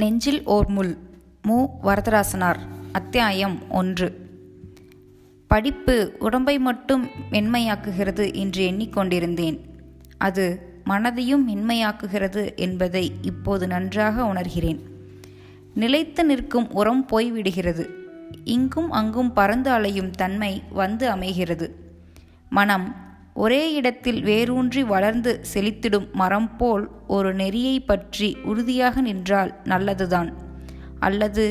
நெஞ்சில் ஓர் முள். மு. வரதராசனார். அத்தியாயம் ஒன்று. படிப்பு உடம்பை மட்டும் மென்மையாக்குகிறது என்று எண்ணிக்கொண்டிருந்தேன் அது மனதையும் மென்மையாக்குகிறது என்பதை இப்போது நன்றாக உணர்கிறேன். நிலைத்து நிற்கும் உரம் போய்விடுகிறது. இங்கும் அங்கும் பறந்து அலையும் தன்மை வந்து அமைகிறது. மனம் ஒரே இடத்தில் வேரூன்றி வளர்ந்து செழித்திடும் மரம் போல் ஒரு நெறியை பற்றி உறுதியாக நின்றால் நல்லதுதான். அல்லது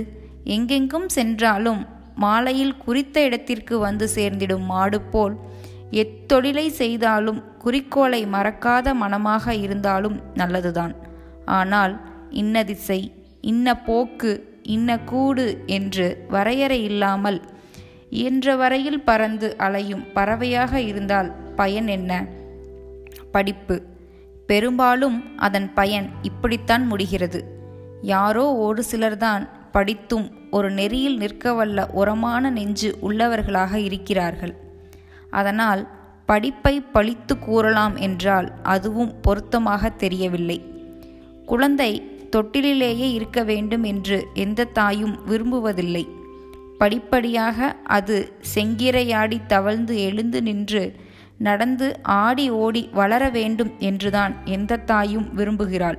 எங்கெங்கும் சென்றாலும் மாலையில் குறித்த இடத்திற்கு வந்து சேர்ந்திடும் மாடு போல் எத்தொழிலை செய்தாலும் குறிக்கோளை மறக்காத மனமாக இருந்தாலும் நல்லதுதான். ஆனால் இன்ன திசை இன்ன போக்கு இன்ன கூடு என்று வரையறை இல்லாமல் இயன்ற வரையில் பறந்து அலையும் பறவையாக இருந்தால் பயன் என்ன? படிப்பு. பெரும்பாலும் அதன் பயன் இப்படித்தான் முடிகிறது. யாரோ ஒரு சிலர்தான் படித்தும் ஒரு நெறியில் நிற்கவல்ல உரமான நெஞ்சு உள்ளவர்களாக இருக்கிறார்கள். அதனால் படிப்பை பழித்து கூறலாம் என்றால் அதுவும் பொருத்தமாக தெரியவில்லை. குழந்தை தொட்டிலேயே இருக்க வேண்டும் என்று எந்த தாயும் விரும்புவதில்லை. படிப்படியாக அது செங்கிரையாடி தவழ்ந்து எழுந்து நின்று நடந்து ஆடி ஓடி வளர வேண்டும் என்றுதான் எந்த தாயும் விரும்புகிறாள்.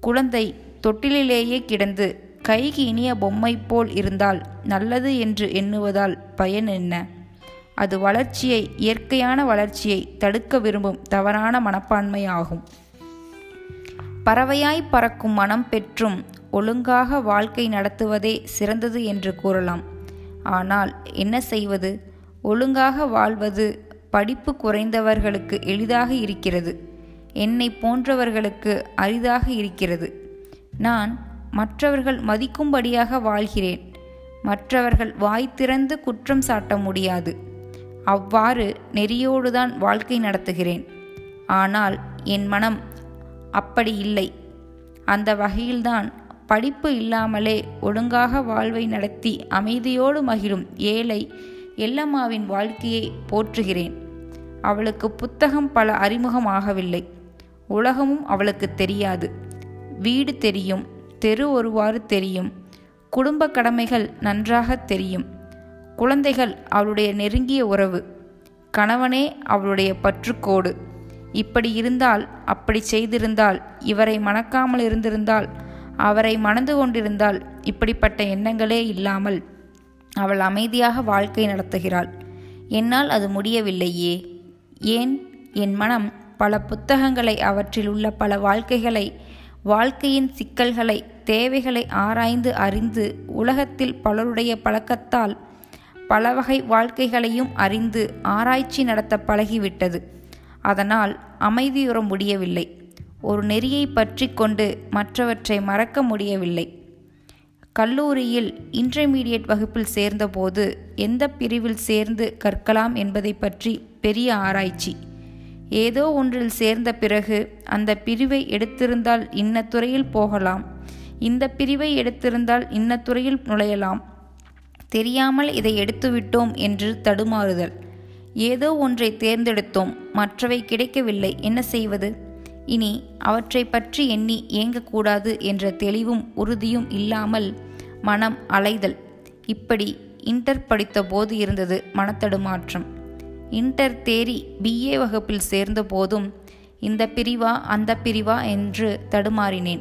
குழந்தை தொட்டிலிலேயே கிடந்து கைக்கு இனிய பொம்மை போல் இருந்தால் நல்லது என்று எண்ணுவதால் பயன் என்ன? அது வளர்ச்சியை இயற்கையான வளர்ச்சியை தடுக்க விரும்பும் தவறான மனப்பான்மையாகும். பறவையாய் பறக்கும் மனம் பெற்றும் ஒழுங்காக வாழ்க்கை நடத்துவதே சிறந்தது என்று கூறலாம். ஆனால் என்ன செய்வது? ஒழுங்காக வாழ்வது படிப்பு குறைந்தவர்களுக்கு எளிதாக இருக்கிறது. என்னை போன்றவர்களுக்கு அரிதாக இருக்கிறது. நான் மற்றவர்கள் மதிக்கும்படியாக வாழ்கிறேன். மற்றவர்கள் வாய் திறந்து குற்றம் சாட்ட முடியாது. அவ்வாறு நெறியோடுதான் வாழ்க்கை நடத்துகிறேன். ஆனால் என் மனம் அப்படி இல்லை. அந்த வகையில்தான் படிப்பு இல்லாமலே ஒழுங்காக வாழ்வை நடத்தி அமைதியோடு மகிழும் ஏழை எல்லம்மாவின் வாழ்க்கையை போற்றுகிறேன். அவளுக்கு புத்தகம் பல அறிமுகம் ஆகவில்லை. உலகமும் அவளுக்கு தெரியாது. வீடு தெரியும் தெரு ஒருவாறு தெரியும். குடும்ப கடமைகள் நன்றாக தெரியும். குழந்தைகள் அவளுடைய நெருங்கிய உறவு. கணவனே அவளுடைய பற்றுக்கோடு. இப்படி இருந்தால் அப்படி செய்திருந்தால் இவரை மணக்காமல் இருந்திருந்தால் அவரை மணந்து கொண்டிருந்தால் இப்படிப்பட்ட எண்ணங்களே இல்லாமல் அவள் அமைதியாக வாழ்க்கை நடத்துகிறாள். என்னால் அது முடியவில்லையே. ஏன்? என் மனம் பல புத்தகங்களை அவற்றில் உள்ள பல வாழ்க்கைகளை வாழ்க்கையின் சிக்கல்களை தேவைகளை ஆராய்ந்து அறிந்து உலகத்தில் பலருடைய பழக்கத்தால் பல வகை வாழ்க்கைகளையும் அறிந்து ஆராய்ச்சி நடத்த பழகிவிட்டது. அதனால் அமைதியுற முடியவில்லை. ஒரு நெறியை பற்றி கொண்டு மற்றவற்றை மறக்க முடியவில்லை. கல்லூரியில் இன்டர்மீடியட் வகுப்பில் சேர்ந்தபோது எந்த பிரிவில் சேர்ந்து கற்கலாம் என்பதை பற்றி பெரிய ஆராய்ச்சி. ஏதோ ஒன்றில் சேர்ந்த பிறகு அந்த பிரிவை எடுத்திருந்தால் இன்ன துறையில் போகலாம். இந்த பிரிவை எடுத்திருந்தால் இன்ன துறையில் நுழையலாம். தெரியாமல் இதை எடுத்துவிட்டோம் என்று தடுமாறுதல். ஏதோ ஒன்றை தேர்ந்தெடுத்தோம். மற்றவை கிடைக்கவில்லை. என்ன செய்வது? இனி அவற்றை பற்றி எண்ணி ஏங்கக்கூடாது என்ற தெளிவும் உறுதியும் இல்லாமல் மனம் அலைதல். இப்படி இன்டர் படித்த போது இருந்தது மனத்தடுமாற்றம். இன்டர் தேறி பிஏ வகுப்பில் சேர்ந்த போதும் இந்த பிரிவா அந்த பிரிவா என்று தடுமாறினேன்.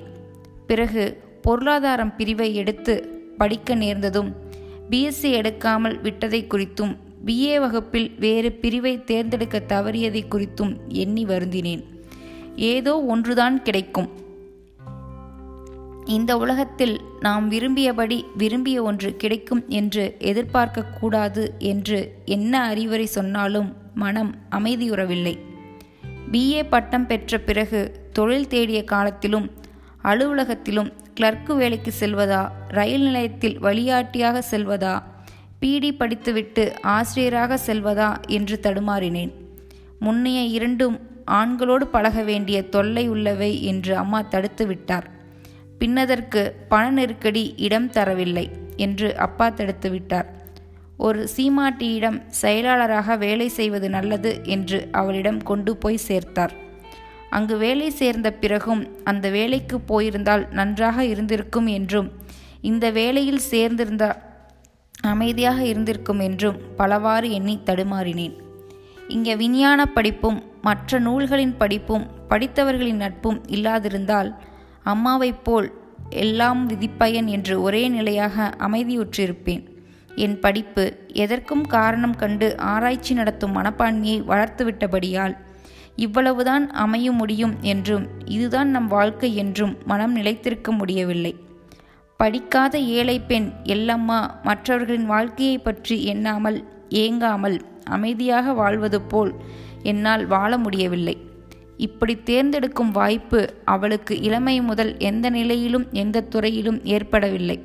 பிறகு பொருளாதாரம் பிரிவை எடுத்து படிக்க நேர்ந்ததும் பிஎஸ்சி எடுக்காமல் விட்டதை குறித்தும் பிஏ வகுப்பில் வேறு பிரிவை தேர்ந்தெடுக்க தவறியதை குறித்தும் எண்ணி வருந்தினேன். ஏதோ ஒன்றுதான் கிடைக்கும். இந்த உலகத்தில் நாம் விரும்பியபடி விரும்பிய ஒன்று கிடைக்கும் என்று எதிர்பார்க்க கூடாது என்று என்ன அறிவுரை சொன்னாலும் மனம் அமைதியுறவில்லை. பிஏ பட்டம் பெற்ற பிறகு தொழில் தேடிய காலத்திலும் அலுவலகத்திலும் கிளர்க்கு வேலைக்கு செல்வதா ரயில் நிலையத்தில் வழியாட்டியாக செல்வதா பிடி படித்துவிட்டு ஆசிரியராக செல்வதா என்று தடுமாறினேன். முன்னைய இரண்டும் ஆண்களோடு பழக வேண்டிய தொல்லை உள்ளவை என்று அம்மா தடுத்து விட்டார். பின்னதற்கு பண நெருக்கடி இடம் தரவில்லை என்று அப்பா தடுத்து விட்டார். ஒரு சீமாட்டியிடம் செயலாளராக வேலை செய்வது நல்லது என்று அவளிடம் கொண்டு போய் சேர்த்தார். அங்கு வேலை சேர்ந்த பிறகும் அந்த வேலைக்கு போயிருந்தால் நன்றாக இருந்திருக்கும் என்றும் இந்த வேலையில் சேர்ந்திருந்தால் அமைதியாக இருந்திருக்கும் என்றும் பலவாறு எண்ணி தடுமாறினேன். இங்கே விஞ்ஞான படிப்பும் மற்ற நூல்களின் படிப்பும் படித்தவர்களின் நட்பும் இல்லாதிருந்தால் அம்மாவைப் போல் எல்லாம் விதிப்பயன் என்று ஒரே நிலையாக அமைதியுற்றிருப்பேன். என் படிப்பு எதற்கும் காரணம் கண்டு ஆராய்ச்சி நடத்தும் மனப்பான்மையை வளர்த்துவிட்டபடியால் இவ்வளவுதான் அமைய முடியும் என்றும் இதுதான் நம் வாழ்க்கை என்றும் மனம் நிலைத்திருக்க முடியவில்லை. படிக்காத ஏழை பெண் எல்லம்மா மற்றவர்களின் வாழ்க்கையை பற்றி எண்ணாமல் ஏங்காமல் அமைதியாக வாழ்வது போல் என்னால் வாழ முடியவில்லை. இப்படி தேர்ந்தெடுக்கும் வாய்ப்பு அவளுக்கு இளமை முதல் எந்த நிலையிலும் எந்த துறையிலும் ஏற்படவில்லை.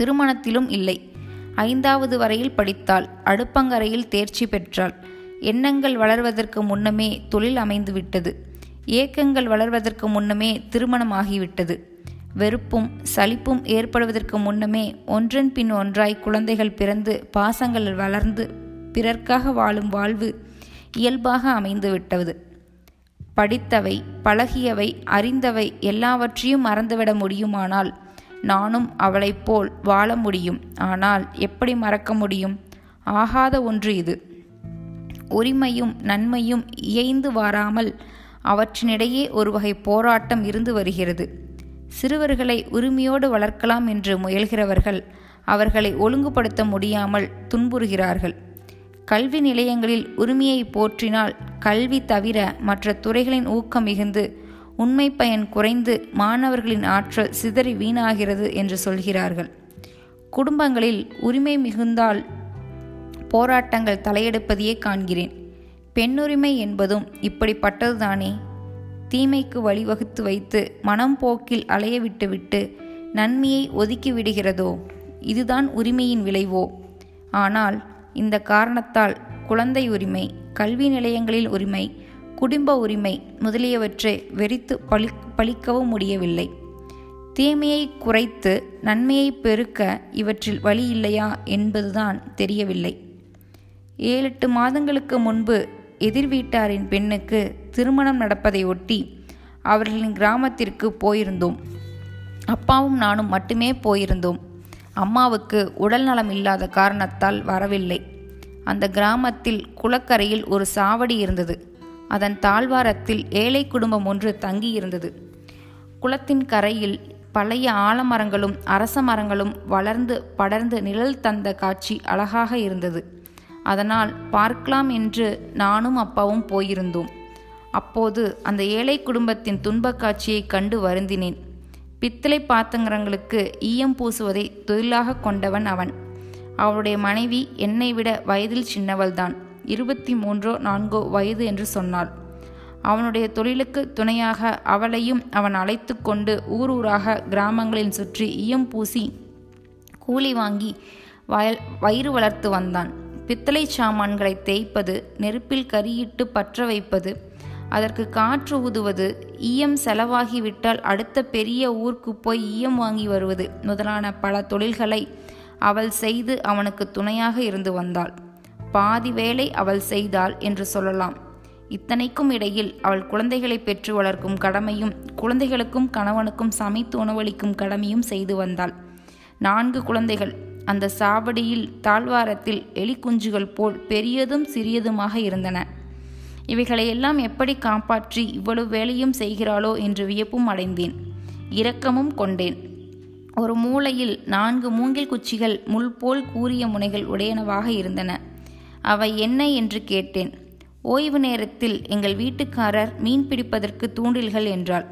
திருமணத்திலும் இல்லை. ஐந்தாவது வரையில் படித்தாள். அடுப்பங்கரையில் தேர்ச்சி பெற்றாள். எண்ணங்கள் வளர்வதற்கு முன்னமே தொழில் அமைந்துவிட்டது. ஏக்கங்கள் வளர்வதற்கு முன்னமே திருமணமாகிவிட்டது. வெறுப்பும் சலிப்பும் ஏற்படுவதற்கு முன்னமே ஒன்றன் பின் ஒன்றாய் குழந்தைகள் பிறந்து பாசங்கள் வளர்ந்து பிறர்க்காக வாழும் வாழ்வு இயல்பாக அமைந்துவிட்டது. படித்தவை பழகியவை அறிந்தவை எல்லாவற்றையும் மறந்துவிட முடியுமானால் நானும் அவளைப் போல் வாழ முடியும். ஆனால் எப்படி மறக்க முடியும்? ஆகாத ஒன்று இது. உரிமையும் நன்மையும் இயைந்து வாராமல் அவற்றினிடையே ஒரு வகை போராட்டம் இருந்து வருகிறது. சிறுவர்களை உரிமையோடு வளர்க்கலாம் என்று முயல்கிறவர்கள் அவர்களை ஒழுங்குபடுத்த முடியாமல் துன்புறுகிறார்கள். கல்வி நிலையங்களில் உரிமையை போற்றினால் கல்வி தவிர மற்ற துறைகளின் ஊக்கம் மிகுந்து உண்மை பயன் குறைந்து மாணவர்களின் ஆற்றல் சிதறி வீணாகிறது என்று சொல்கிறார்கள். குடும்பங்களில் உரிமை மிகுந்தால் போராட்டங்கள் தலையெடுப்பதையே காண்கிறேன். பெண்ணுரிமை என்பதும் இப்படிப்பட்டதுதானே? தீமைக்கு வழிவகுத்து வைத்து மனம் போக்கில் அலைய விட்டுவிட்டு நன்மையை ஒதுக்கி விடுகிறதோ? இதுதான் உரிமையின் விளைவோ? ஆனால் இந்த காரணத்தால் குழந்தை உரிமை கல்வி நிலையங்களில் உரிமை குடும்ப உரிமை முதலியவற்றை வெறித்து பழி பழிக்கவும் முடியவில்லை. தீமையை குறைத்து நன்மையை பெருக்க இவற்றில் வழி இல்லையா என்பதுதான் தெரியவில்லை. ஏழெட்டு மாதங்களுக்கு முன்பு எதிர் வீட்டாரின் பெண்ணுக்கு திருமணம் நடப்பதை ஒட்டி அவர்களின் கிராமத்திற்கு போயிருந்தோம். அப்பாவும் நானும் மட்டுமே போயிருந்தோம். அம்மாவுக்கு உடல் நலம் இல்லாத காரணத்தால் வரவில்லை. அந்த கிராமத்தில் குளக்கரையில் ஒரு சாவடி இருந்தது. அதன் தாழ்வாரத்தில் ஏழை குடும்பம் ஒன்று தங்கியிருந்தது. குளத்தின் கரையில் பழைய ஆலமரங்களும் அரச மரங்களும் வளர்ந்து படர்ந்து நிழல் தந்த காட்சி அழகாக இருந்தது. அதனால் பார்க்கலாம் என்று நானும் அப்பாவும் போயிருந்தோம். அப்போது அந்த ஏழை குடும்பத்தின் துன்பக் காட்சியை கண்டு வருந்தினேன். பித்தளை பாத்தங்கரங்களுக்கு ஈயம் பூசுவதை தொழிலாக கொண்டவன் அவன். அவளுடைய மனைவி என்னை விட வயதில் சின்னவள்தான். இருபத்தி மூன்றோ நான்கோ வயது என்று சொன்னாள். அவனுடைய தொழிலுக்கு துணையாக அவளையும் அவன் அழைத்து கொண்டு ஊர் ஊராக கிராமங்களில் சுற்றி ஈயம் பூசி கூலி வாங்கி வயல் வயிறு வளர்த்து வந்தான். பித்தளை சாமான்களை தேய்ப்பது நெருப்பில் கரியிட்டு பற்ற வைப்பது அதற்கு காற்று ஊதுவது ஈயம் செலவாகிவிட்டால் அடுத்த பெரிய ஊருக்கு போய் ஈயம் வாங்கி வருவது முதலான பல தொழில்களை அவள் செய்து அவனுக்கு துணையாக இருந்து வந்தாள். பாதி வேலை அவள் செய்தாள் என்று சொல்லலாம். இத்தனைக்கும் இடையில் அவள் குழந்தைகளை பெற்று வளர்க்கும் கடமையும் குழந்தைகளுக்கும் கணவனுக்கும் சமைத்து உணவளிக்கும் கடமையும் செய்து வந்தாள். நான்கு குழந்தைகள் அந்த சாவடியில் தாழ்வாரத்தில் எலிக்குஞ்சுகள் போல் பெரியதும் சிறியதுமாக இருந்தன. இவைகளை எல்லாம் எப்படி காப்பாற்றி இவ்வளவு வேலையும் செய்கிறாளோ என்று வியப்பும் அடைந்தேன். இரக்கமும் கொண்டேன். ஒரு மூலையில் நான்கு மூங்கில் குச்சிகள் முள் போல் கூறிய முனைகள் உடையனவாக இருந்தன. அவை என்ன என்று கேட்டேன். ஓய்வு நேரத்தில் எங்கள் வீட்டுக்காரர் மீன் பிடிப்பதற்கு தூண்டில்கள் என்றாள்.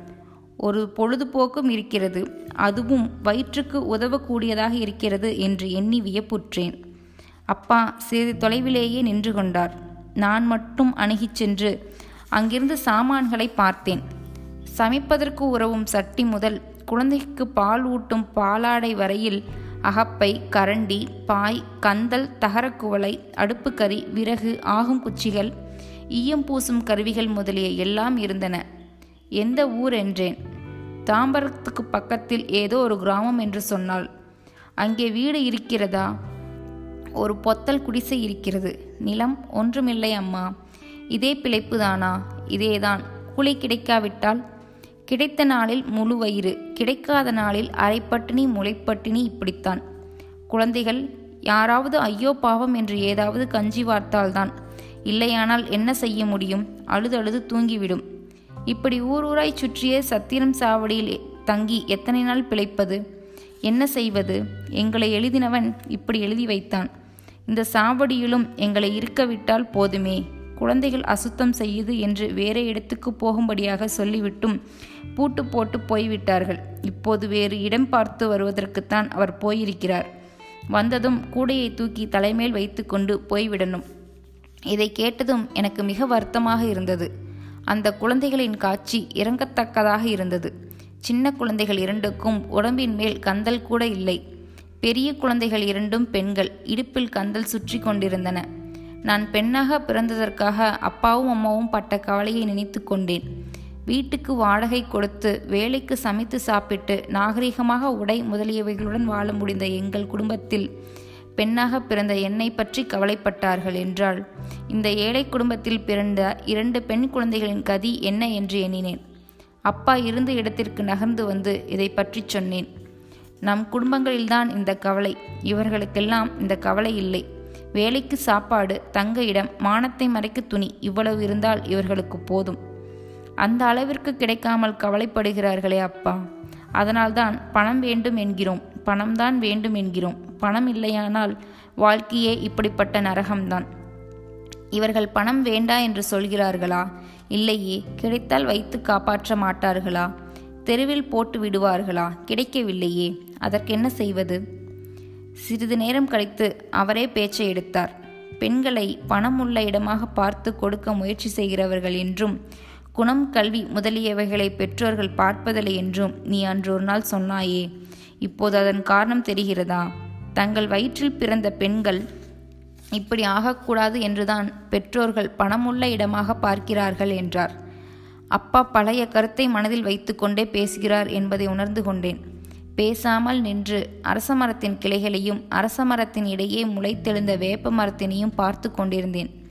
ஒரு பொழுதுபோக்கும் இருக்கிறது. அதுவும் வயிற்றுக்கு உதவக்கூடியதாக இருக்கிறது என்று எண்ணி வியப்புற்றேன். அப்பா சிறிது தொலைவிலேயே நின்று கொண்டார். நான் மட்டும் அணுகிச் சென்று அங்கிருந்து சாமான்களை பார்த்தேன். சமைப்பதற்கு உறவும் சட்டி முதல் குழந்தைக்கு பால் ஊட்டும் பாலாடை வரையில் அகப்பை கரண்டி பாய் கந்தல் தகரக்குவளை அடுப்புக்கறி விறகு ஆகும் குச்சிகள் ஈயம் பூசும் கருவிகள் முதலிய எல்லாம் இருந்தன. எந்த ஊர் என்றேன். தாம்பரத்துக்கு பக்கத்தில் ஏதோ ஒரு கிராமம் என்று சொன்னாள். அங்கே வீடு இருக்கிறதா? ஒரு பொத்தல் குடிசை இருக்கிறது. நிலம் ஒன்றுமில்லை அம்மா. இதே பிழைப்புதானா? இதேதான். கூலி கிடைக்காவிட்டால் கிடைத்த நாளில் முழு வயிறு கிடைக்காத நாளில் அரைப்பட்டினி முளைப்பட்டினி இப்படித்தான். குழந்தைகள் யாராவது ஐயோ பாவம் என்று ஏதாவது கஞ்சி வார்த்தால்தான். இல்லையானால் என்ன செய்ய முடியும்? அழுது அழுது தூங்கிவிடும். இப்படி ஊர் ஊராய் சுற்றிய சத்திரம் சாவடியில் தங்கி எத்தனை நாள் பிழைப்பது? என்ன செய்வது? எங்களை எழுதினவன் இப்படி எழுதி வைத்தான். இந்த சாவடியிலும் எங்களை இருக்க விட்டால் போதுமே. குழந்தைகள் அசுத்தம் செய்யுது என்று வேற இடத்துக்கு போகும்படியாக சொல்லிவிட்டும் பூட்டு போட்டு போய்விட்டார்கள். இப்போது வேறு இடம் பார்த்து வருவதற்குத்தான் அவர் போயிருக்கிறார். வந்ததும் கூடையை தூக்கி தலைமேல் வைத்துக்கொண்டு போய்விடணும். இதை கேட்டதும் எனக்கு மிக வருத்தமாக இருந்தது. அந்த குழந்தைகளின் காட்சி இறங்கத்தக்கதாக இருந்தது. சின்ன குழந்தைகள் இரண்டுக்கும் உடம்பின் மேல் கந்தல் கூட இல்லை. பெரிய குழந்தைகள் இரண்டும் பெண்கள். இடுப்பில் கந்தல் சுற்றி கொண்டிருந்தன. நான் பெண்ணாக பிறந்ததற்காக அப்பாவும் அம்மாவும் பட்ட கவலையை நினைத்து கொண்டேன். வீட்டுக்கு வாடகை கொடுத்து வேலைக்கு சமைத்து சாப்பிட்டு நாகரிகமாக உடை முதலியவைகளுடன் வாழ முடிந்த எங்கள் குடும்பத்தில் பெண்ணாக பிறந்த என்னை பற்றி கவலைப்பட்டார்கள் என்றால் இந்த ஏழை குடும்பத்தில் பிறந்த இரண்டு பெண் குழந்தைகளின் கதி என்ன என்று எண்ணினேன். அப்பா இருந்த இடத்திற்கு நகர்ந்து வந்து இதை பற்றி சொன்னேன். நம் குடும்பங்களில்தான் இந்த கவலை. இவர்களுக்கெல்லாம் இந்த கவலை இல்லை. வேலைக்கு சாப்பாடு தங்க இடம் மானத்தை மறைக்க துணி இவ்வளவு இருந்தால் இவர்களுக்கு போதும். அந்த அளவிற்கு கிடைக்காமல் கவலைப்படுகிறார்களே அப்பா. அதனால்தான் பணம் வேண்டும் என்கிறோம். பணம்தான் வேண்டும் என்கிறோம். பணம் இல்லையானால் வாழ்க்கையே இப்படிப்பட்ட நரகம்தான். இவர்கள் பணம் வேண்டா என்று சொல்கிறார்களா? இல்லையே. கிடைத்தால் வைத்து காப்பாற்ற மாட்டார்களா? தெருவில் போட்டு விடுவார்களா? கிடைக்கவில்லையே. அதற்கென்ன செய்வது? சிறிது நேரம் கழித்து அவரே பேச்சை எடுத்தார். பெண்களை பணம் உள்ள இடமாக பார்த்து கொடுக்க முயற்சி செய்கிறவர்கள் என்றும் குணம் கல்வி முதலியவைகளை பெற்றோர்கள் பார்ப்பதில்லை என்றும் நீ அன்று ஒரு நாள் சொன்னாயே. இப்போது அதன் காரணம் தெரிகிறதா? தங்கள் வயிற்றில் பிறந்த பெண்கள் இப்படி ஆகக்கூடாது என்றுதான் பெற்றோர்கள் பணமுள்ள இடமாக பார்க்கிறார்கள் என்றார். அப்பா பழைய கருத்தை மனதில் வைத்துக்கொண்டே பேசுகிறார் என்பதை உணர்ந்து கொண்டேன். பேசாமல் நின்று அரச மரத்தின் கிளைகளையும் அரச மரத்தின் இடையே முளைத்தெழுந்த வேப்ப மரத்தினையும் பார்த்து கொண்டிருந்தேன்.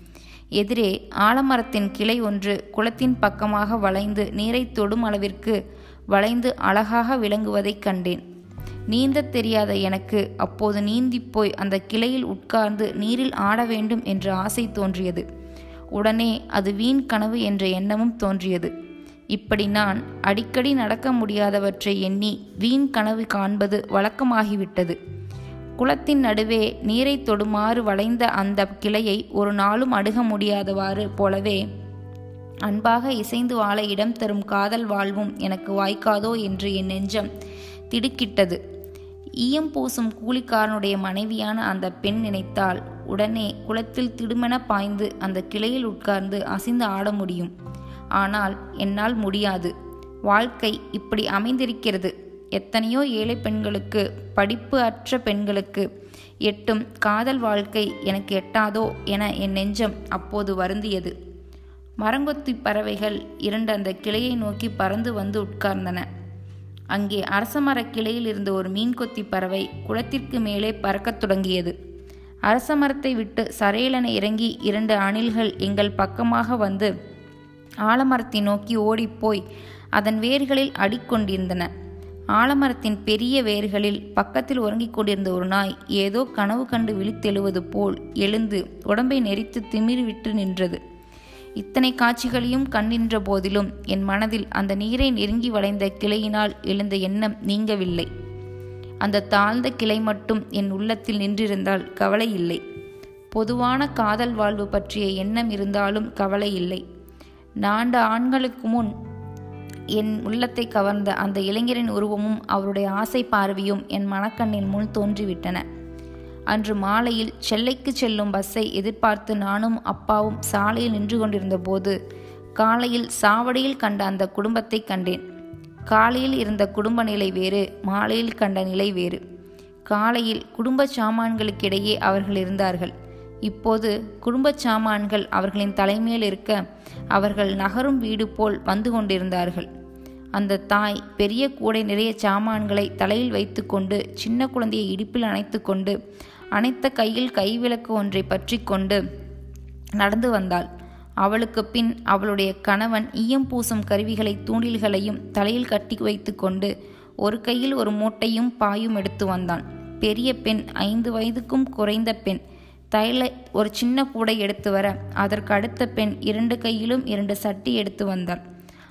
எதிரே ஆலமரத்தின் கிளை ஒன்று குளத்தின் பக்கமாக வளைந்து நீரை தொடும் அளவிற்கு வளைந்து அழகாக விளங்குவதைக் கண்டேன். நீந்தத் தெரியாத எனக்கு அப்போது நீந்திப் போய் அந்த கிளையில் உட்கார்ந்து நீரில் ஆட வேண்டும் என்ற ஆசை தோன்றியது. உடனே அது வீண் கனவு என்ற எண்ணமும் தோன்றியது. இப்படி நான் அடிக்கடி நடக்க முடியாதவற்றை எண்ணி வீண் கனவு காண்பது வழக்கமாகிவிட்டது. குளத்தின் நடுவே நீரை தொடுமாறு வளைந்த அந்த கிளையை ஒரு நாளும் அணுக முடியாதவாறு போலவே அன்பாக இசைந்து வாழ இடம் தரும் காதல் வாழ்வும் எனக்கு வாய்க்காதோ என்று என் நெஞ்சம் திடுக்கிட்டது. ஈயம் பூசும் கூலிக்காரனுடைய மனைவியான அந்த பெண் நினைத்தால் உடனே குளத்தில் திடுமென பாய்ந்து அந்த கிளையில் உட்கார்ந்து அசிந்து ஆட முடியும். ஆனால் என்னால் முடியாது. வாழ்க்கை இப்படி அமைந்திருக்கிறது. எத்தனையோ ஏழை பெண்களுக்கு படிப்பு அற்ற பெண்களுக்கு எட்டும் காதல் வாழ்க்கை எனக்கு எட்டாதோ என என் நெஞ்சம் அப்போது வருந்தியது. மரங்கொத்தி பறவைகள் இரண்டு அந்த கிளையை நோக்கி பறந்து வந்து உட்கார்ந்தன. அங்கே அரசமரக் கிளையில் இருந்த ஒரு மீன்கொத்தி பறவை குளத்திற்கு மேலே பறக்கத் தொடங்கியது. அரச மரத்தை விட்டு சரையலென இறங்கி இரண்டு அணில்கள் எங்கள் பக்கமாக வந்து ஆலமரத்தை நோக்கி ஓடிப்போய் அதன் வேர்களில் அடிக்கொண்டிருந்தன. ஆலமரத்தின் பெரிய வேர்களில் பக்கத்தில் உறங்கிக் கொண்டிருந்த ஒரு நாய் ஏதோ கனவு கண்டு விழித்தெழுவது போல் எழுந்து உடம்பை நெறித்து திமிர் விட்டு நின்றது. இத்தனை காட்சிகளையும் கண்டின்ற போதிலும் என் மனதில் அந்த நீரை நெருங்கி வளைந்த கிளையினால் எழுந்த எண்ணம் நீங்கவில்லை. அந்த தாழ்ந்த கிளை மட்டும் என் உள்ளத்தில் நின்றிருந்தால் கவலை இல்லை. பொதுவான காதல் வாழ்வு பற்றிய எண்ணம் இருந்தாலும் கவலை இல்லை. நான்கு ஆண்களுக்கு முன் என் உள்ளத்தை கவர்ந்த அந்த இளைஞரின் உருவமும் அவருடைய ஆசை பார்வையும் என் மனக்கண்ணின் முன் தோன்றிவிட்டன. அன்று மாலையில் செல்லைக்கு செல்லும் பஸ்ஸை எதிர்பார்த்து நானும் அப்பாவும் சாலையில் நின்று கொண்டிருந்த போது காலையில் சாவடியில் கண்ட அந்த குடும்பத்தை கண்டேன். காலையில் இருந்த குடும்ப நிலை வேறு மாலையில் கண்ட நிலை வேறு. காலையில் குடும்ப சாமான்களுக்கிடையே அவர்கள் இருந்தார்கள். இப்போது குடும்ப சாமான்கள் அவர்களின் தலைமையில் இருக்க அவர்கள் நகரும் வீடு போல் வந்து கொண்டிருந்தார்கள். அந்த தாய் பெரிய கூடை நிறைய சாமான்களை தலையில் வைத்துக்கொண்டு சின்ன குழந்தையை இடுப்பில் அணைத்து கொண்டு அனைத்த கையில் கைவிளக்கு ஒன்றை பற்றி கொண்டு நடந்து வந்தாள். அவளுக்கு பின் அவளுடைய கணவன் ஈயம் பூசும் கருவிகளை தூண்டில்களையும் தலையில் கட்டி வைத்து கொண்டு ஒரு கையில் ஒரு மூட்டையும் பாயும் எடுத்து வந்தான். பெரிய பெண் ஐந்து வயதுக்கும் குறைந்த பெண். தைல ஒரு சின்ன கூடை எடுத்து வர அதற்கு அடுத்த பெண் இரண்டு கையிலும் இரண்டு சட்டி எடுத்து வந்தாள்.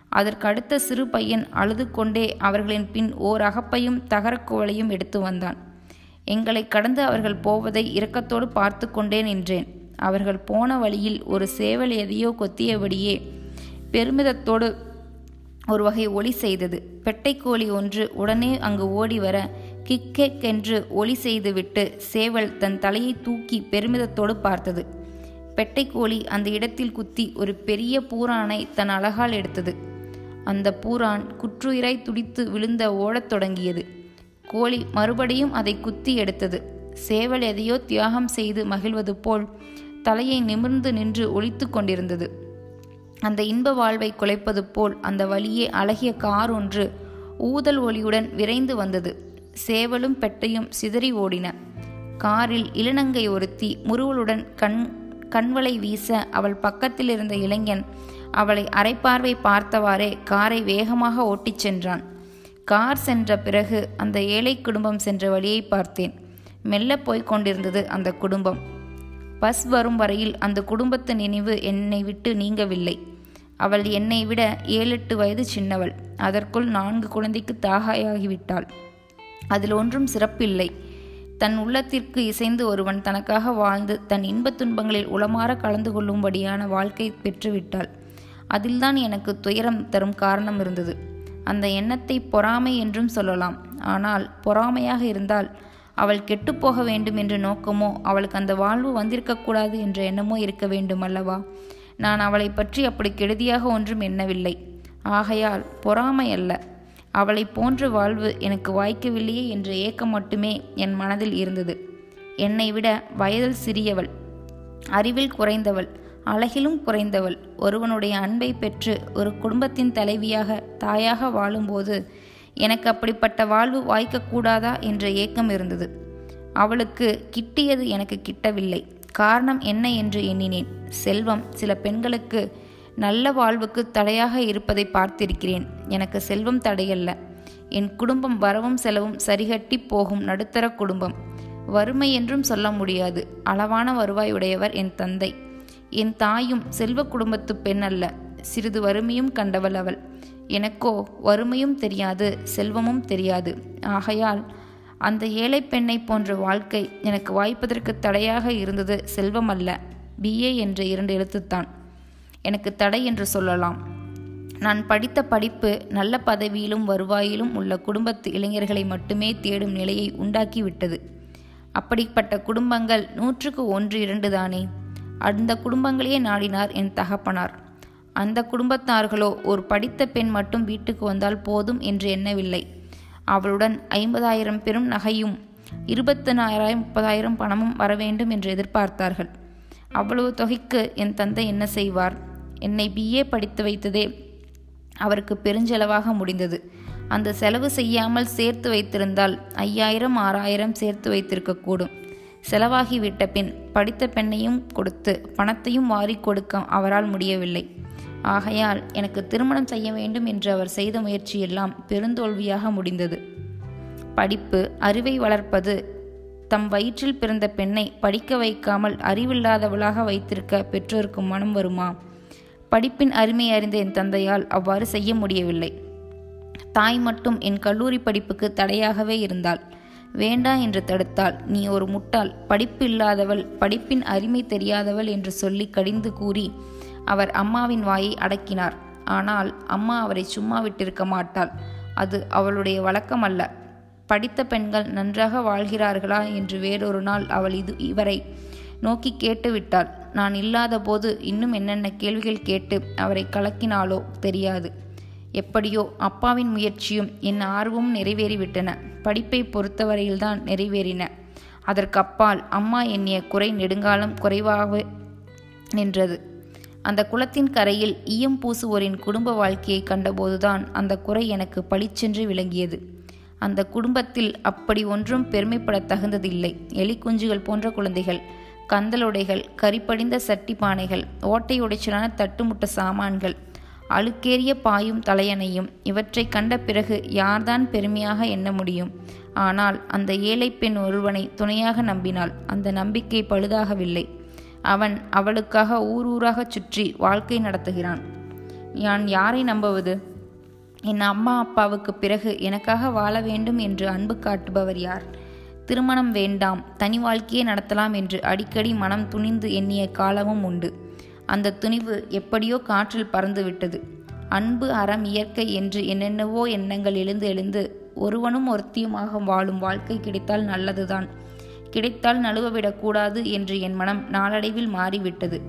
அதற்கு அடுத்த சிறு பையன் அழுது கொண்டே அவர்களின் பின் ஓர் அகப்பையும் தகரக்குவலையும் எடுத்து வந்தான். எங்களை கடந்து அவர்கள் போவதை இரக்கத்தோடு பார்த்து கொண்டே நின்றேன் அவர்கள் போன வழியில் ஒரு சேவல் எதையோ கொத்தியபடியே பெருமிதத்தோடு ஒரு வகை ஒளி செய்தது. பெட்டைக்கோழி ஒன்று உடனே அங்கு ஓடி வர கிக்கெக் என்று ஒளி செய்துவிட்டு சேவல் தன் தலையை தூக்கி பெருமிதத்தோடு பார்த்தது. பெட்டைக்கோழி அந்த இடத்தில் குத்தி ஒரு பெரிய பூரானை தன் அழகால் எடுத்தது. அந்த பூரான் குற்றுயிராய் துடித்து விழுந்த ஓடத் தொடங்கியது. கோழி மறுபடியும் அதை குத்தி எடுத்தது. சேவல் எதையோ தியாகம் செய்து மகிழ்வது போல் தலையை நிமிர்ந்து நின்று ஒழித்து கொண்டிருந்தது. அந்த இன்ப வாழ்வை குலைப்பது போல் அந்த வழியே அழகிய கார் ஒன்று ஊதல் ஒளியுடன் விரைந்து வந்தது. சேவலும் பெட்டையும் சிதறி ஓடின. காரில் இளநங்கை ஒருத்தி முருவலுடன் கண் கண்வளை வீச அவள் பக்கத்தில் இருந்த இளைஞன் அவளை அரைப்பார்வை பார்த்தவாறே காரை வேகமாக ஓட்டிச் சென்றான். கார் சென்ற பிறகு அந்த ஏழை குடும்பம் சென்ற வழியை பார்த்தேன். மெல்ல போய்க் கொண்டிருந்தது அந்த குடும்பம். பஸ் வரும் வரையில் அந்த குடும்பத்து நினைவு என்னை விட்டு நீங்கவில்லை. அவள் என்னை விட ஏழெட்டு வயது சின்னவள். அதற்குள் நான்கு குழந்தைக்கு தாகாயாகிவிட்டாள். அதில் ஒன்றும் சிறப்பில்லை. தன் உள்ளத்திற்கு இசைந்து ஒருவன் தனக்காக வாழ்ந்து தன் இன்பத் துன்பங்களில் உளமாற கலந்து கொள்ளும்படியான வாழ்க்கை பெற்றுவிட்டாள். அதில்தான் எனக்கு துயரம் தரும் காரணம் இருந்தது. அந்த எண்ணத்தை பொறாமை என்றும் சொல்லலாம். ஆனால் பொறாமையாக இருந்தால் அவள் கெட்டுப்போக வேண்டும் என்ற நோக்கமோ அவளுக்கு அந்த வாழ்வு வந்திருக்கக்கூடாது என்ற எண்ணமோ இருக்க வேண்டும் அல்லவா? நான் அவளை பற்றி அப்படி கெடுதியாக ஒன்றும் எண்ணவில்லை. ஆகையால் பொறாமை அல்ல. அவளை போன்ற வாழ்வு எனக்கு வாய்க்கவில்லையே என்ற ஏக்கம் மட்டுமே என் மனதில் இருந்தது. என்னை விட வயதில் சிறியவள் அறிவில் குறைந்தவள் அழகிலும் குறைந்தவள். ஒருவனுடைய அன்பை பெற்று ஒரு குடும்பத்தின் தலைவியாக தாயாக வாழும்போது எனக்கு அப்படிப்பட்ட வாழ்வு வாய்க்கக்கூடாதா என்ற ஏக்கம் இருந்தது. அவளுக்கு கிட்டியது எனக்கு கிட்டவில்லை. காரணம் என்ன என்று எண்ணினேன். செல்வம் சில பெண்களுக்கு நல்ல வாழ்வுக்கு தடையாக இருப்பதை பார்த்திருக்கிறேன். எனக்கு செல்வம் தடையல்ல. என் குடும்பம் வரவும் செலவும் சரிகட்டி போகும் நடுத்தர குடும்பம். வறுமை என்றும் சொல்ல முடியாது. அளவான வருவாய் உடையவர் என் தந்தை. என் தாயும் செல்வ குடும்பத்து பெண் அல்ல. சிறிது வறுமையும் கண்டவள் அவள். எனக்கோ வறுமையும் தெரியாது செல்வமும் தெரியாது. ஆகையால் அந்த ஏழை பெண்ணை போன்ற வாழ்க்கை எனக்கு வாய்ப்பதற்கு தடையாக இருந்தது செல்வம் அல்ல. பிஏ என்ற இரண்டு எழுத்துத்தான். எனக்கு தடை என்று சொல்லலாம். நான் படித்த படிப்பு நல்ல பதவியிலும் வருவாயிலும் உள்ள குடும்பத்து இளைஞர்களை மட்டுமே தேடும் நிலையை உண்டாக்கிவிட்டது. அப்படிப்பட்ட குடும்பங்கள் நூற்றுக்கு ஒன்று இரண்டு தானே? அந்த குடும்பங்களையே நாடினார் என் தகப்பனார். அந்த குடும்பத்தார்களோ ஒரு படித்த பெண் மட்டும் வீட்டுக்கு வந்தால் போதும் என்று எண்ணவில்லை. அவளுடன் ஐம்பதாயிரம் பெரும் நகையும் இருபத்தனாயிரம் முப்பதாயிரம் பணமும் வர வேண்டும் என்று எதிர்பார்த்தார்கள். அவ்வளவு தொகைக்கு என் தந்தை என்ன செய்வார்? என்னை பிஏ படித்து வைத்ததே அவருக்கு பெருஞ்செலவாக முடிந்தது. அந்த செலவு செய்யாமல் சேர்த்து வைத்திருந்தால் ஐயாயிரம் ஆறாயிரம் சேர்த்து வைத்திருக்கக்கூடும். செலவாகிவிட்ட பின் படித்த பெண்ணையும் கொடுத்து பணத்தையும் வாரி கொடுக்க அவரால் முடியவில்லை. ஆகையால் எனக்கு திருமணம் செய்ய வேண்டும் என்று அவர் செய்த முயற்சியெல்லாம் பெருந்தோல்வியாக முடிந்தது. படிப்பு அறிவை வளர்ப்பது தம் வயிற்றில் பிறந்த பெண்ணை படிக்க வைக்காமல் அறிவில்லாதவளாக வைத்திருக்க பெற்றோருக்கு மனம் வருமா? படிப்பின் அருமை அறிந்த என் தந்தையால் அவ்வாறு செய்ய முடியவில்லை. தாய் மட்டும் என் கல்லூரி படிப்புக்கு தடையாகவே இருந்தாள். வேண்டா என்று தடுத்தாள். நீ ஒரு முட்டாள். படிப்பு இல்லாதவள். படிப்பின் அருமை தெரியாதவள் என்று சொல்லி கடிந்து கூறி அவர் அம்மாவின் வாயை அடக்கினார். ஆனால் அம்மா அவரை சும்மா விட்டிருக்க மாட்டாள். அது அவளுடைய வழக்கம் அல்ல. படித்த பெண்கள் நன்றாக வாழ்கிறார்களா? என்று வேறொரு நாள் அவள் இது இவரை நோக்கி கேட்டுவிட்டாள் நான் இல்லாத போது இன்னும் என்னென்ன கேள்விகள் கேட்டு அவரை கலக்கினாலோ தெரியாது. எப்படியோ அப்பாவின் முயற்சியும் என் ஆர்வமும் நிறைவேறிவிட்டன. படிப்பை பொறுத்தவரையில்தான் நிறைவேறின. அதற்கு அப்பால் அம்மா எண்ணிய குறை நெடுங்காலம் குறைவாக நின்றது. அந்த குளத்தின் கரையில் ஈயம் பூசுவோரின் குடும்ப வாழ்க்கையை கண்டபோதுதான் அந்த குறை எனக்கு பளிச்சென்று விளங்கியது. அந்த குடும்பத்தில் அப்படி ஒன்றும் பெருமைப்பட தகுந்ததில்லை. எலி குஞ்சுகள் போன்ற குழந்தைகள் கந்தலுடைகள் கரிப்படிந்த சட்டி பானைகள் ஓட்டை உடைச்சலான தட்டுமுட்ட சாமான்கள் அழுக்கேறிய பாயும் தலையணையும் இவற்றை கண்ட பிறகு யார்தான் பெருமையாக எண்ண முடியும்? ஆனால் அந்த ஏழை பெண் ஒருவனை துணையாக நம்பினாள் அந்த நம்பிக்கை பழுதாகவில்லை. அவன் அவளுக்காக ஊர் ஊராகச் சுற்றி வாழ்க்கை நடத்துகிறான். நான் யாரை நம்புவது? என் அம்மா அப்பாவுக்கு பிறகு எனக்காக வாழ வேண்டும் என்று அன்பு காட்டுபவர் யார்? திருமணம் வேண்டாம் தனி வாழ்க்கையே நடத்தலாம் என்று அடிக்கடி மனம் துணிந்து எண்ணிய காலமும் உண்டு. அந்த துணிவு எப்படியோ காற்றில் பறந்துவிட்டது. அன்பு அறம் இயற்கை என்று என்னென்னவோ எண்ணங்கள் எழுந்து எழுந்து ஒருவனும் ஒருத்தியுமாக வாழும் வாழ்க்கை கிடைத்தால் நல்லதுதான். கிடைத்தால் நழுவவிடக்கூடாது என்று என் மனம் நாளடைவில் மாறிவிட்டது.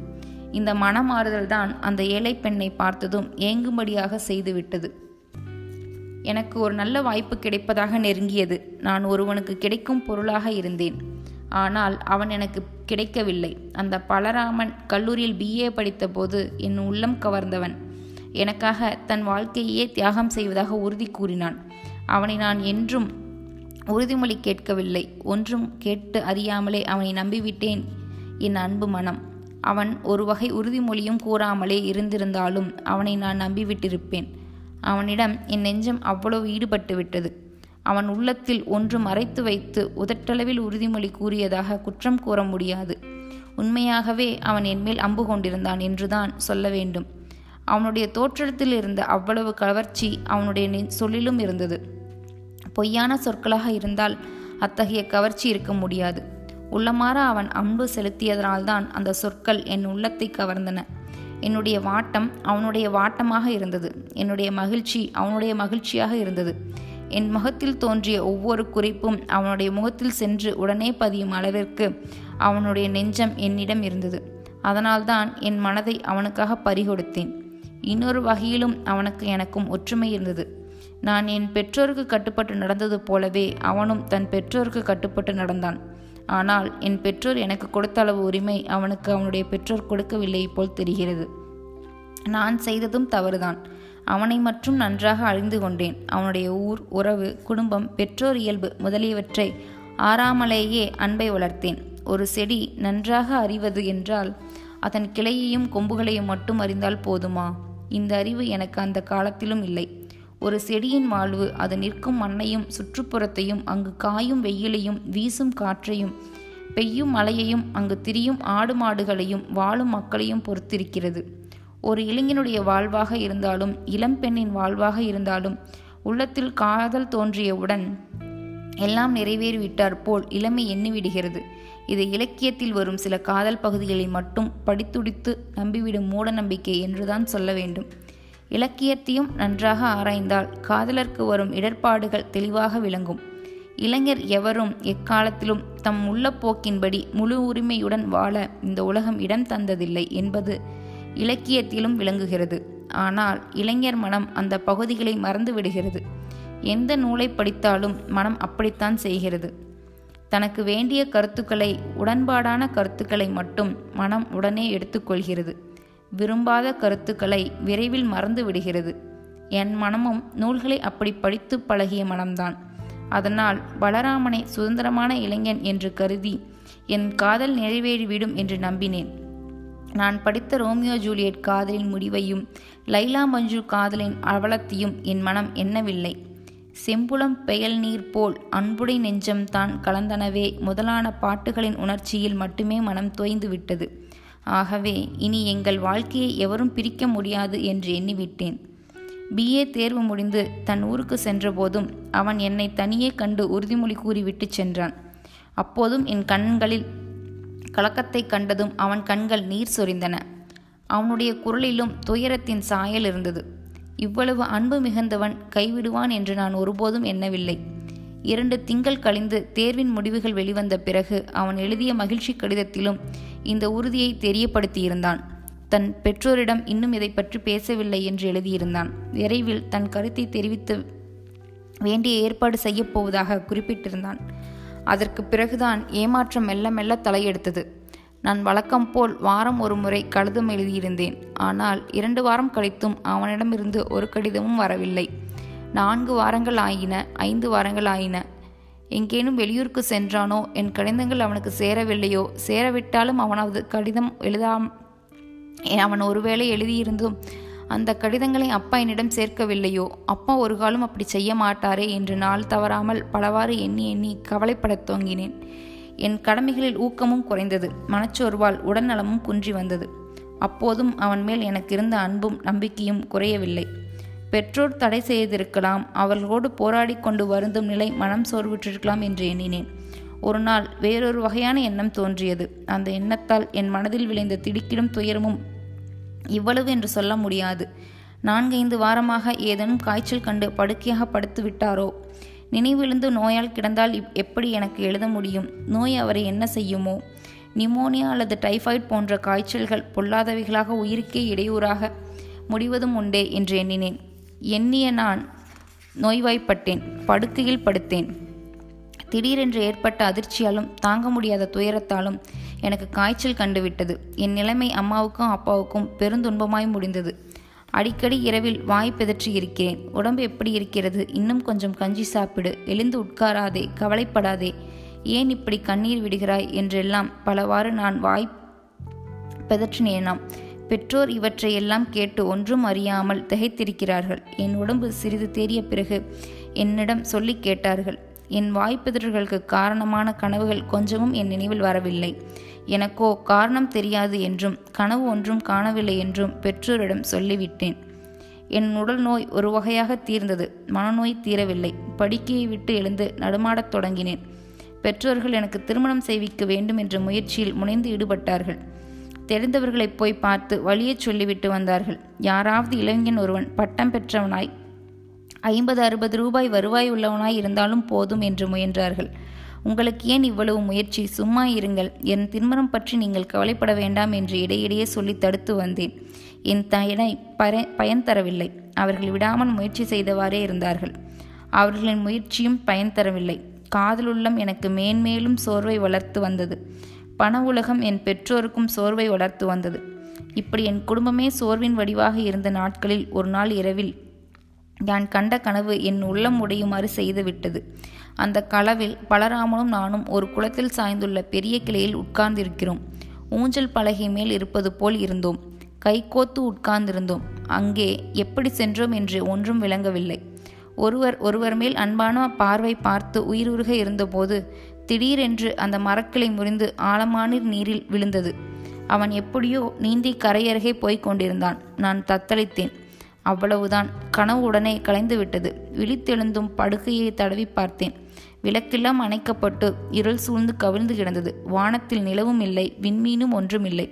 இந்த மனமாறுதல்தான் அந்த ஏழை பெண்ணை பார்த்ததும் ஏங்கும்படியாக செய்துவிட்டது. எனக்கு ஒரு நல்ல வாய்ப்பு கிடைப்பதாக நெருங்கியது. நான் ஒருவனுக்கு கிடைக்கும் பொருளாக இருந்தேன். ஆனால் அவன் எனக்கு கிடைக்கவில்லை. அந்த பலராமன் கல்லூரியில் பிஏ படித்தபோது என் உள்ளம் கவர்ந்தவன். எனக்காக தன் வாழ்க்கையே தியாகம் செய்வதாக உறுதி கூறினான். அவனை நான் என்றும் உறுதிமொழி கேட்கவில்லை. ஒன்றும் கேட்டு அறியாமலே அவனை நம்பிவிட்டேன் என் அன்பு மனம். அவன் ஒரு வகை உறுதிமொழியும் கூறாமலே இருந்திருந்தாலும் அவனை நான் நம்பிவிட்டிருப்பேன். அவனிடம் என் நெஞ்சம் அவ்வளவு ஈடுபட்டு விட்டது அவன் உள்ளத்தில் ஒன்று மறைத்து வைத்து உதட்டளவில் உறுதிமொழி கூறியதாக குற்றம் கூற முடியாது. உண்மையாகவே அவன் என்மேல் அம்பு கொண்டிருந்தான் என்றுதான் சொல்ல வேண்டும். அவனுடைய தோற்றத்தில் இருந்த அவ்வளவு கவர்ச்சி அவனுடைய சொல்லிலும் இருந்தது. பொய்யான சொற்களாக இருந்தால் அத்தகைய கவர்ச்சி இருக்க முடியாது. உள்ளமாற அவன் அன்பு செலுத்தியதனால்தான் அந்த சொற்கள் என் உள்ளத்தை கவர்ந்தன. என்னுடைய வாட்டம் அவனுடைய வாட்டமாக இருந்தது. என்னுடைய மகிழ்ச்சி அவனுடைய மகிழ்ச்சியாக இருந்தது. என் முகத்தில் தோன்றிய ஒவ்வொரு குறிப்பும் அவனுடைய முகத்தில் சென்று உடனே பதியும் அளவிற்கு அவனுடைய நெஞ்சம் என்னிடம் இருந்தது. அதனால்தான் என் மனதை அவனுக்காக பறிகொடுத்தேன். இன்னொரு வகையிலும் அவனுக்கு எனக்கும் ஒற்றுமை இருந்தது. நான் என் பெற்றோருக்கு கட்டுப்பட்டு நடந்தது போலவே அவனும் தன் பெற்றோருக்கு கட்டுப்பட்டு நடந்தான். ஆனால் என் பெற்றோர் எனக்கு கொடுத்த அளவு உரிமை அவனுக்கு அவனுடைய பெற்றோர் கொடுக்கவில்லை போல் தெரிகிறது. நான் செய்ததும் தவறுதான். அவனை மட்டும் நன்றாக அழிந்து கொண்டேன். அவனுடைய ஊர் உறவு குடும்பம் பெற்றோர் இயல்பு முதலியவற்றை ஆறாமலேயே அன்பை வளர்த்தேன். ஒரு செடி நன்றாக அறிவது என்றால் அதன் கிளையையும் கொம்புகளையும் மட்டும் அறிந்தால் போதுமா? இந்த அறிவு எனக்கு அந்த காலத்திலும் இல்லை. ஒரு செடியின் வாழ்வு அது நிற்கும் மண்ணையும் சுற்றுப்புறத்தையும் அங்கு காயும் வெயிலையும் வீசும் காற்றையும் பெய்யும் மலையையும் அங்கு திரியும் ஆடு மாடுகளையும் வாழும் மக்களையும் பொறுத்திருக்கிறது. ஒரு இளைஞனுடைய வாழ்வாக இருந்தாலும் இளம்பெண்ணின் வாழ்வாக இருந்தாலும் உள்ளத்தில் காதல் தோன்றியவுடன் எல்லாம் நிறைவேறிவிட்டார் போல் இளமை எண்ணிவிடுகிறது. இது இலக்கியத்தில் வரும் சில காதல் பகுதிகளை மட்டும் படித்துடித்து நம்பிவிடும் மூட நம்பிக்கை என்றுதான் சொல்ல வேண்டும். இலக்கியத்தையும் நன்றாக ஆராய்ந்தால் காதலர்க்கு வரும் இடர்பாடுகள் தெளிவாக விளங்கும். இளைஞர் எவரும் எக்காலத்திலும் தம் உள்ள போக்கின்படி முழு உரிமையுடன் வாழ இந்த உலகம் இடம் தந்ததில்லை என்பது இலக்கியத்திலும் விளங்குகிறது. ஆனால் இளைஞர் மனம் அந்த பகுதிகளை மறந்து விடுகிறது எந்த நூலை படித்தாலும் மனம் அப்படித்தான் செய்கிறது. தனக்கு வேண்டிய கருத்துக்களை உடன்பாடான கருத்துக்களை மட்டும் மனம் உடனே எடுத்துக்கொள்கிறது விரும்பாத கருத்துக்களை விரைவில் மறந்து விடுகிறது என் மனமும் நூல்களை அப்படி படித்து பழகிய மனம்தான். அதனால் பலராமனை சுதந்திரமான இளைஞன் என்று கருதி என் காதல் நிறைவேறிவிடும் என்று நம்பினேன். நான் படித்த ரோமியோ ஜூலியட் காதலின் முடிவையும் லைலா மஞ்சு காதலின் அவலத்தையும் என் மனம் எண்ணவில்லை. செம்புளம் பெயல் நீர் போல் அன்புடை நெஞ்சம் தான் கலந்தனவே முதலான பாட்டுகளின் உணர்ச்சியில் மட்டுமே மனம் தோய்ந்து விட்டது. ஆகவே இனி எங்கள் வாழ்க்கையை எவரும் பிரிக்க முடியாது என்று எண்ணிவிட்டேன். பிஏ தேர்வு முடிந்து தன் ஊருக்கு சென்றபோதும் அவன் என்னை தனியே கண்டு உறுதிமொழி கூறிவிட்டு சென்றான். அப்போதும் என் கண்களில் கலக்கத்தை கண்டதும் அவன் கண்கள் நீர் சொரிந்தன. அவனுடைய குரலிலும் துயரத்தின் சாயல் இருந்தது. இவ்வளவு அன்பு மிகுந்தவன் கைவிடுவான் என்று நான் ஒருபோதும் எண்ணவில்லை. இரண்டு திங்கள் கழிந்து தேர்வின் முடிவுகள் வெளிவந்த பிறகு அவன் எழுதிய மகிழ்ச்சி கடிதத்திலும் இந்த உறுதியை தெரியப்படுத்தியிருந்தான். தன் பெற்றோரிடம் இன்னும் இதை பற்றி பேசவில்லை என்று எழுதியிருந்தான். விரைவில் தன் கருத்தை தெரிவித்து வேண்டிய ஏற்பாடு செய்யப்போவதாக குறிப்பிட்டிருந்தான். அதற்கு பிறகுதான் ஏமாற்றம் மெல்ல மெல்ல தலையெடுத்தது. நான் வழக்கம் போல் வாரம் ஒரு முறை கடிதம் எழுதியிருந்தேன். ஆனால் இரண்டு வாரம் கழித்தும் அவனிடமிருந்து ஒரு கடிதமும் வரவில்லை. நான்கு வாரங்கள் ஆயின ஐந்து வாரங்கள் ஆயின. எங்கேனும் வெளியூருக்கு சென்றானோ என் கடிதங்கள் அவனுக்கு சேரவில்லையோ சேரவிட்டாலும் அவனது கடிதம் எழுதாம் அவன் ஒருவேளை எழுதியிருந்தும் அந்த கடிதங்களை அப்பா என்னிடம் சேர்க்கவில்லையோ? அப்பா ஒரு காலம் அப்படி செய்ய மாட்டாரே என்று நாள் தவறாமல் பலவாறு எண்ணி எண்ணி கவலைப்படத் துவங்கினேன். என் கடமைகளில் ஊக்கமும் குறைந்தது. மனச்சோர்வால் உடல்நலமும் குன்றி வந்தது. அப்போதும் அவன் மேல் எனக்கு இருந்த அன்பும் நம்பிக்கையும் குறையவில்லை. பெற்றோர் தடை செய்திருக்கலாம். அவர்களோடு போராடி கொண்டு வருந்தும் நிலை மனம் சோர்வுற்றிருக்கலாம் என்று எண்ணினேன். ஒரு நாள் வேறொரு வகையான எண்ணம் தோன்றியது. அந்த எண்ணத்தால் என் மனதில் விளைந்த திடுக்கிடும் துயரமும் இவ்வளவு என்று சொல்ல முடியாது. நான்கைந்து வாரமாக ஏதேனும் காய்ச்சல் கண்டு படுக்கையாக படுத்து விட்டாரோ நினைவிழுந்து நோயால் கிடந்தால் எப்படி எனக்கு எழுத முடியும்? நோய் அவரை என்ன செய்யுமோ? நிமோனியா அல்லது டைஃபாய்ட் போன்ற காய்ச்சல்கள் பொல்லாதவைகளாக உயிருக்கே இடையூறாக முடிவதும் உண்டே என்று எண்ணினேன். எண்ணிய நான் நோய்வாய்ப்பட்டேன் படுக்கையில் படுத்தேன். திடீரென்று ஏற்பட்ட அதிர்ச்சியாலும் தாங்க முடியாத துயரத்தாலும் எனக்கு காய்ச்சல் கண்டுவிட்டது. என் நிலைமை அம்மாவுக்கும் அப்பாவுக்கும் பெருந்துன்பமாய் முடிந்தது. அடிக்கடி இரவில் வாய் பிதற்றி இருக்கிறேன். உடம்பு எப்படி இருக்கிறது? இன்னும் கொஞ்சம் கஞ்சி சாப்பிடு. எழுந்து உட்காராதே கவலைப்படாதே. ஏன் இப்படி கண்ணீர் விடுகிறாய்? என்றெல்லாம் பலவாறு நான் வாய் பிதற்றினேனாம். பெற்றோர் இவற்றை எல்லாம் கேட்டு ஒன்றும் அறியாமல் திகைத்திருக்கிறார்கள். என் உடம்பு சிறிது தேறிய பிறகு என்னிடம் சொல்லி கேட்டார்கள். என் வாய்ப்பிதழ்களுக்கு காரணமான கனவுகள் கொஞ்சமும் என் நினைவில் வரவில்லை. எனக்கோ காரணம் தெரியாது என்றும் கனவு ஒன்றும் காணவில்லை என்றும் பெற்றோரிடம் சொல்லிவிட்டேன். என் உடல் நோய் ஒரு வகையாக தீர்ந்தது. மனநோய் தீரவில்லை. படுக்கையை விட்டு எழுந்து நடுமாடத் தொடங்கினேன். பெற்றோர்கள் எனக்கு திருமணம் செய்விக்க வேண்டும் என்ற முயற்சியில் முனைந்து ஈடுபட்டார்கள். தெரிந்தவர்களை போய் பார்த்து வழியை சொல்லிவிட்டு வந்தார்கள். யாராவது இளைஞன் ஒருவன் பட்டம் பெற்றவனாய் ஐம்பது அறுபது ரூபாய் வருவாய் உள்ளவனாய் இருந்தாலும் போதும் என்று முயன்றார்கள். உங்களுக்கு ஏன் இவ்வளவு முயற்சி? சும்மா இருங்கள். என் திருமணம் பற்றி நீங்கள் கவலைப்பட வேண்டாம் என்று இடையிடையே சொல்லி தடுத்து வந்தேன். என் தயனை பர பயன் தரவில்லை. அவர்கள் விடாமல் முயற்சி செய்தவாறே இருந்தார்கள். அவர்களின் முயற்சியும் பயன் தரவில்லை. காதலுள்ளம் எனக்கு மேன்மேலும் சோர்வை வளர்த்து வந்தது. பண உலகம் என் பெற்றோருக்கும் சோர்வை வளர்த்து வந்தது. இப்படி என் குடும்பமே சோர்வின் வடிவாக இருந்த நாட்களில் ஒரு நாள் இரவில் நான் கண்ட கனவு என் உள்ளம் உடையுமாறு செய்துவிட்டது. அந்த களவில் பலராமனும் நானும் ஒரு குளத்தில் சாய்ந்துள்ள பெரிய கிளையில் உட்கார்ந்திருக்கிறோம். ஊஞ்சல் பலகை மேல் இருப்பது போல் இருந்தோம். கைகோத்து உட்கார்ந்திருந்தோம். அங்கே எப்படி சென்றோம் என்று ஒன்றும் விளங்கவில்லை. ஒருவர் ஒருவர் மேல் அன்பான பார்வை பார்த்து உயிருருக இருந்தபோது திடீரென்று அந்த மரக்கிளை முறிந்து ஆழமான நீரில் விழுந்தது. அவன் எப்படியோ நீந்தி கரையருகே போய்க் கொண்டிருந்தான். நான் தத்தளித்தேன். அவ்வளவுதான். கனவு உடனே கலைந்து விட்டது விழித்தெழுந்தும் படுக்கையை தடவி பார்த்தேன். விளக்கெல்லாம் அணைக்கப்பட்டு இருள் சூழ்ந்து கவிழ்ந்து கிடந்தது. வானத்தில் நிலவும் இல்லை விண்மீனும் ஒன்றுமில்லை.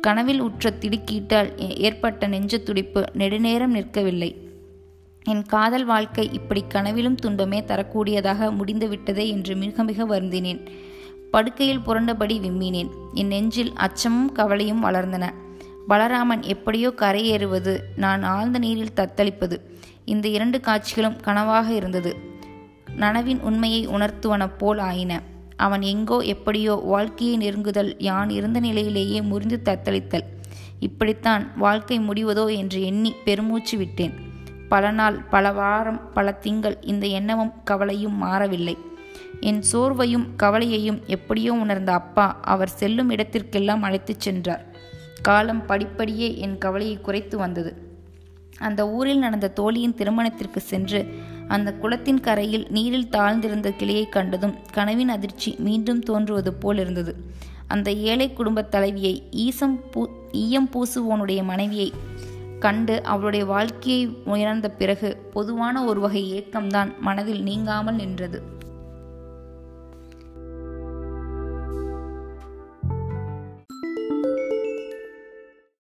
கனவில் உற்ற திடுக்கீட்டால் ஏற்பட்ட நெஞ்ச துடிப்பு நெடுநேரம் நிற்கவில்லை. என் காதல் வாழ்க்கை இப்படி கனவிலும் துன்பமே தரக்கூடியதாக முடிந்துவிட்டதே என்று மிக மிக வருந்தினேன். படுக்கையில் புரண்டபடி விம்மினேன். என் நெஞ்சில் அச்சமும் கவலையும் வளர்ந்தன. பலராமன் எப்படியோ கரையேறுவது நான் ஆழ்ந்த நீரில் தத்தளிப்பது. இந்த இரண்டு காட்சிகளும் கனவாக இருந்தது. நனவின் உண்மையை உணர்த்துவன போல் ஆயின. அவன் எங்கோ எப்படியோ வாழ்க்கையை நெருங்குதல் யான் இருந்த நிலையிலேயே முறிந்து தத்தளித்தல். இப்படித்தான் வாழ்க்கை முடிவதோ என்று எண்ணி பெருமூச்சு விட்டேன். பல நாள் பல வாரம் பல திங்கள் இந்த எண்ணமும் கவலையும் மாறவில்லை. என் சோர்வையும் கவலையையும் எப்படியோ உணர்ந்த அப்பா அவர் செல்லும் இடத்திற்கெல்லாம் அழைத்துச் சென்றார். காலம் படிப்படியே என் கவலையை குறைத்து வந்தது. அந்த ஊரில் நடந்த தோழியின் திருமணத்திற்கு சென்று அந்த குளத்தின் கரையில் நீரில் தாழ்ந்திருந்த கிளையை கண்டதும் கனவின் அதிர்ச்சி மீண்டும் தோன்றுவது போல் இருந்தது. அந்த ஏழை குடும்பத் தலைவியை ஈசம் பூ ஈயம் பூசுவோனுடைய மனைவியை கண்டு அவளுடைய வாழ்க்கையை உயர்ந்த பிறகு பொதுவான ஒரு வகை ஏக்கம்தான் மனதில் நீங்காமல் நின்றது.